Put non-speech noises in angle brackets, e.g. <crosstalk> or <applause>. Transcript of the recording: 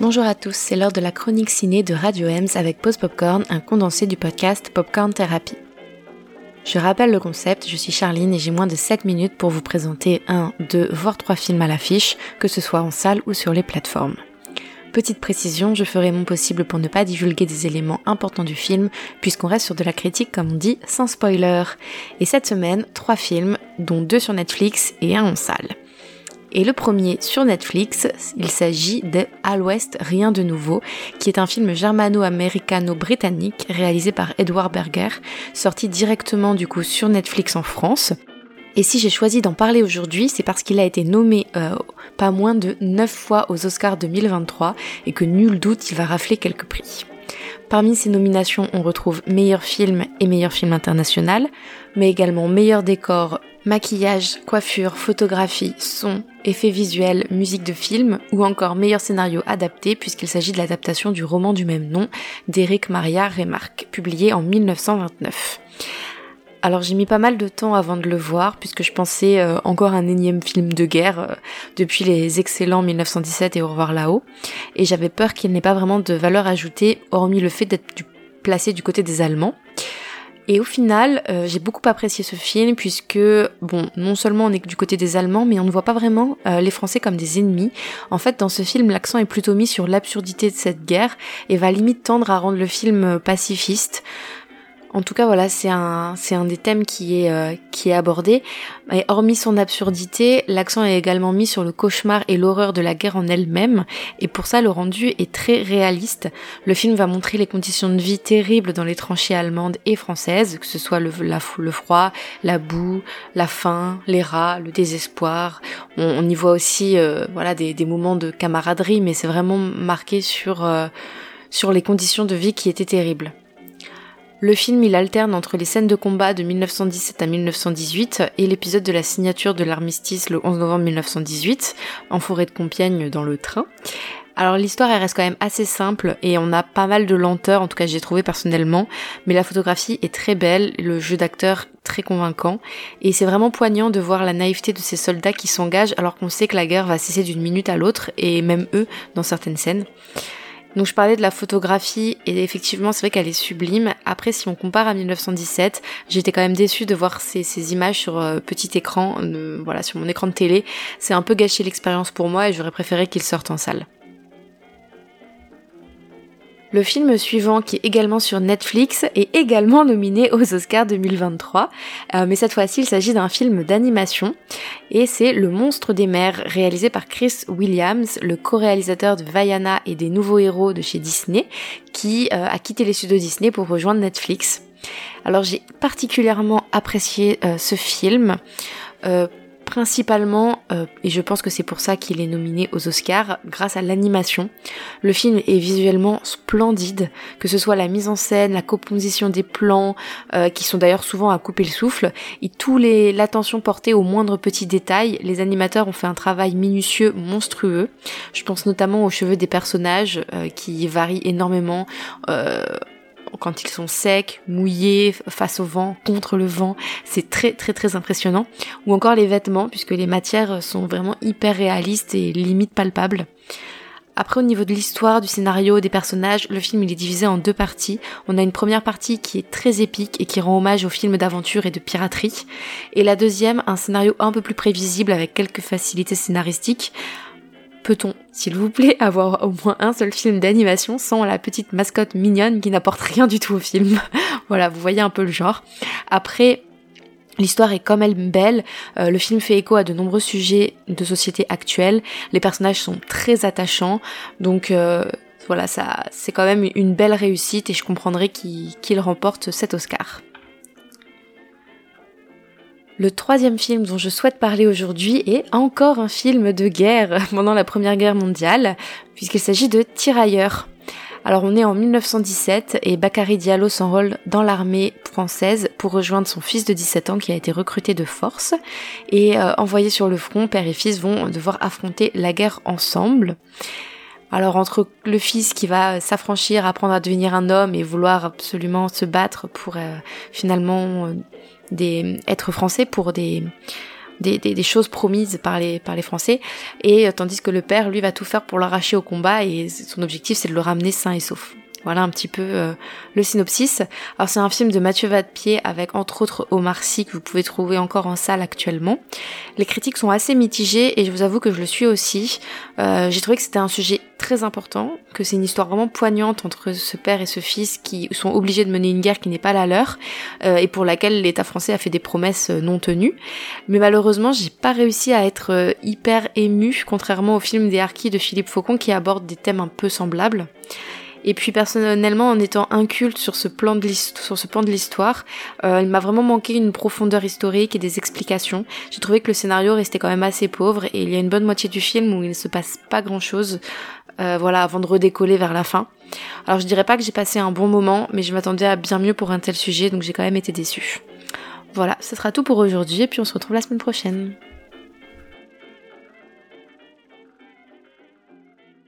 Bonjour à tous, c'est l'heure de la chronique ciné de Radio Ems avec Pause Popcorn, un condensé du podcast Popcorn Therapy. Je rappelle le concept, je suis Charline et j'ai moins de 7 minutes pour vous présenter un, deux, voire trois films à l'affiche, que ce soit en salle ou sur les plateformes. Petite précision, je ferai mon possible pour ne pas divulguer des éléments importants du film, puisqu'on reste sur de la critique comme on dit, sans spoiler. Et cette semaine, trois films, dont deux sur Netflix et un en salle. Et le premier sur Netflix, il s'agit de À l'Ouest, rien de nouveau, qui est un film germano-américano-britannique réalisé par Edward Berger, sorti directement du coup sur Netflix en France. Et si j'ai choisi d'en parler aujourd'hui, c'est parce qu'il a été nommé euh, pas moins de 9 fois aux Oscars 2023 et que nul doute il va rafler quelques prix. Parmi ces nominations, on retrouve meilleur film et meilleur film international, mais également meilleur décor, maquillage, coiffure, photographie, son, effets visuels, musique de film, ou encore meilleur scénario adapté puisqu'il s'agit de l'adaptation du roman du même nom d'Éric Maria Remarque, publié en 1929. Alors j'ai mis pas mal de temps avant de le voir puisque je pensais euh, encore un énième film de guerre euh, depuis les excellents 1917 et Au revoir là-haut et j'avais peur qu'il n'ait pas vraiment de valeur ajoutée hormis le fait d'être placé du côté des Allemands. Et au final, euh, j'ai beaucoup apprécié ce film puisque, bon, non seulement on est du côté des Allemands, mais on ne voit pas vraiment les Français comme des ennemis. En fait, dans ce film, l'accent est plutôt mis sur l'absurdité de cette guerre et va limite tendre à rendre le film pacifiste. En tout cas, voilà, c'est un, c'est un des thèmes qui est, euh, qui est abordé. Et hormis son absurdité, l'accent est également mis sur le cauchemar et l'horreur de la guerre en elle-même. Et pour ça, le rendu est très réaliste. Le film va montrer les conditions de vie terribles dans les tranchées allemandes et françaises, que ce soit le, le froid, la boue, la faim, les rats, le désespoir. On, y voit aussi, euh, voilà, des, des moments de camaraderie, mais c'est vraiment marqué sur, euh, sur les conditions de vie qui étaient terribles. Le film, il alterne entre les scènes de combat de 1917 à 1918 et l'épisode de la signature de l'armistice le 11 novembre 1918 en forêt de Compiègne dans le train. Alors l'histoire elle reste quand même assez simple et on a pas mal de lenteur, en tout cas j'ai trouvé personnellement, mais la photographie est très belle, le jeu d'acteur très convaincant et c'est vraiment poignant de voir la naïveté de ces soldats qui s'engagent alors qu'on sait que la guerre va cesser d'une minute à l'autre et même eux dans certaines scènes. Donc je parlais de la photographie et effectivement c'est vrai qu'elle est sublime. Après si on compare à 1917, j'étais quand même déçue de voir ces, images sur euh, petit écran, euh, voilà sur mon écran de télé. C'est un peu gâché l'expérience pour moi et j'aurais préféré qu'il sorte en salle. Le film suivant, qui est également sur Netflix, est également nominé aux Oscars 2023, euh, mais cette fois-ci il s'agit d'un film d'animation, et c'est Le Monstre des Mers, réalisé par Chris Williams, le co-réalisateur de Vaiana et des Nouveaux Héros de chez Disney, qui euh, a quitté les studios Disney pour rejoindre Netflix. Alors j'ai particulièrement apprécié euh, ce film principalement, euh, et je pense que c'est pour ça qu'il est nominé aux Oscars, grâce à l'animation. Le film est visuellement splendide, que ce soit la mise en scène, la composition des plans, euh, qui sont d'ailleurs souvent à couper le souffle, et tout les l'attention portée aux moindres petits détails. Les animateurs ont fait un travail minutieux, monstrueux. Je pense notamment aux cheveux des personnages euh, qui varient énormément quand ils sont secs, mouillés, face au vent, contre le vent, c'est très très très impressionnant. Ou encore les vêtements, puisque les matières sont vraiment hyper réalistes et limite palpables. Après au niveau de l'histoire, du scénario, des personnages, le film il est divisé en deux parties. On a une première partie qui est très épique et qui rend hommage aux films d'aventure et de piraterie. Et la deuxième, un scénario un peu plus prévisible avec quelques facilités scénaristiques. Peut-on, s'il vous plaît, avoir au moins un seul film d'animation sans la petite mascotte mignonne qui n'apporte rien du tout au film? <laughs> Voilà, vous voyez un peu le genre. Après, L'histoire est comme elle belle, euh, le film fait écho à de nombreux sujets de société actuelle, les personnages sont très attachants, donc euh, voilà, ça c'est quand même une belle réussite et je comprendrais qu'il remporte cet Oscar. Le troisième film dont je souhaite parler aujourd'hui est encore un film de guerre <laughs> pendant la Première Guerre mondiale, puisqu'il s'agit de Tirailleurs. Alors on est en 1917 et Bakary Diallo s'enrôle dans l'armée française pour rejoindre son fils de 17 ans qui a été recruté de force et euh, envoyé sur le front, père et fils vont devoir affronter la guerre ensemble. Alors entre le fils qui va s'affranchir, apprendre à devenir un homme et vouloir absolument se battre pour euh, finalement euh, des, être français pour des des, choses promises par les, par les Français, et tandis que le père, lui, va tout faire pour l'arracher au combat, et son objectif, c'est de le ramener sain et sauf. Voilà un petit peu euh, le synopsis. Alors c'est un film de Mathieu Vadepied avec entre autres Omar Sy que vous pouvez trouver encore en salle actuellement. Les critiques sont assez mitigées et je vous avoue que je le suis aussi. Euh, j'ai trouvé que c'était un sujet très important, que c'est une histoire vraiment poignante entre ce père et ce fils qui sont obligés de mener une guerre qui n'est pas la leur euh, et pour laquelle l'État français a fait des promesses non tenues. Mais malheureusement j'ai pas réussi à être hyper ému contrairement au film des Harkis de Philippe Faucon qui aborde des thèmes un peu semblables. Et puis personnellement, en étant inculte sur ce plan de l'histoire, euh, il m'a vraiment manqué une profondeur historique et des explications. J'ai trouvé que le scénario restait quand même assez pauvre et il y a une bonne moitié du film où il ne se passe pas grand chose. Euh, voilà, avant de redécoller vers la fin. Alors je dirais pas que j'ai passé un bon moment, mais je m'attendais à bien mieux pour un tel sujet, donc j'ai quand même été déçue. Voilà, ce sera tout pour aujourd'hui et puis on se retrouve la semaine prochaine.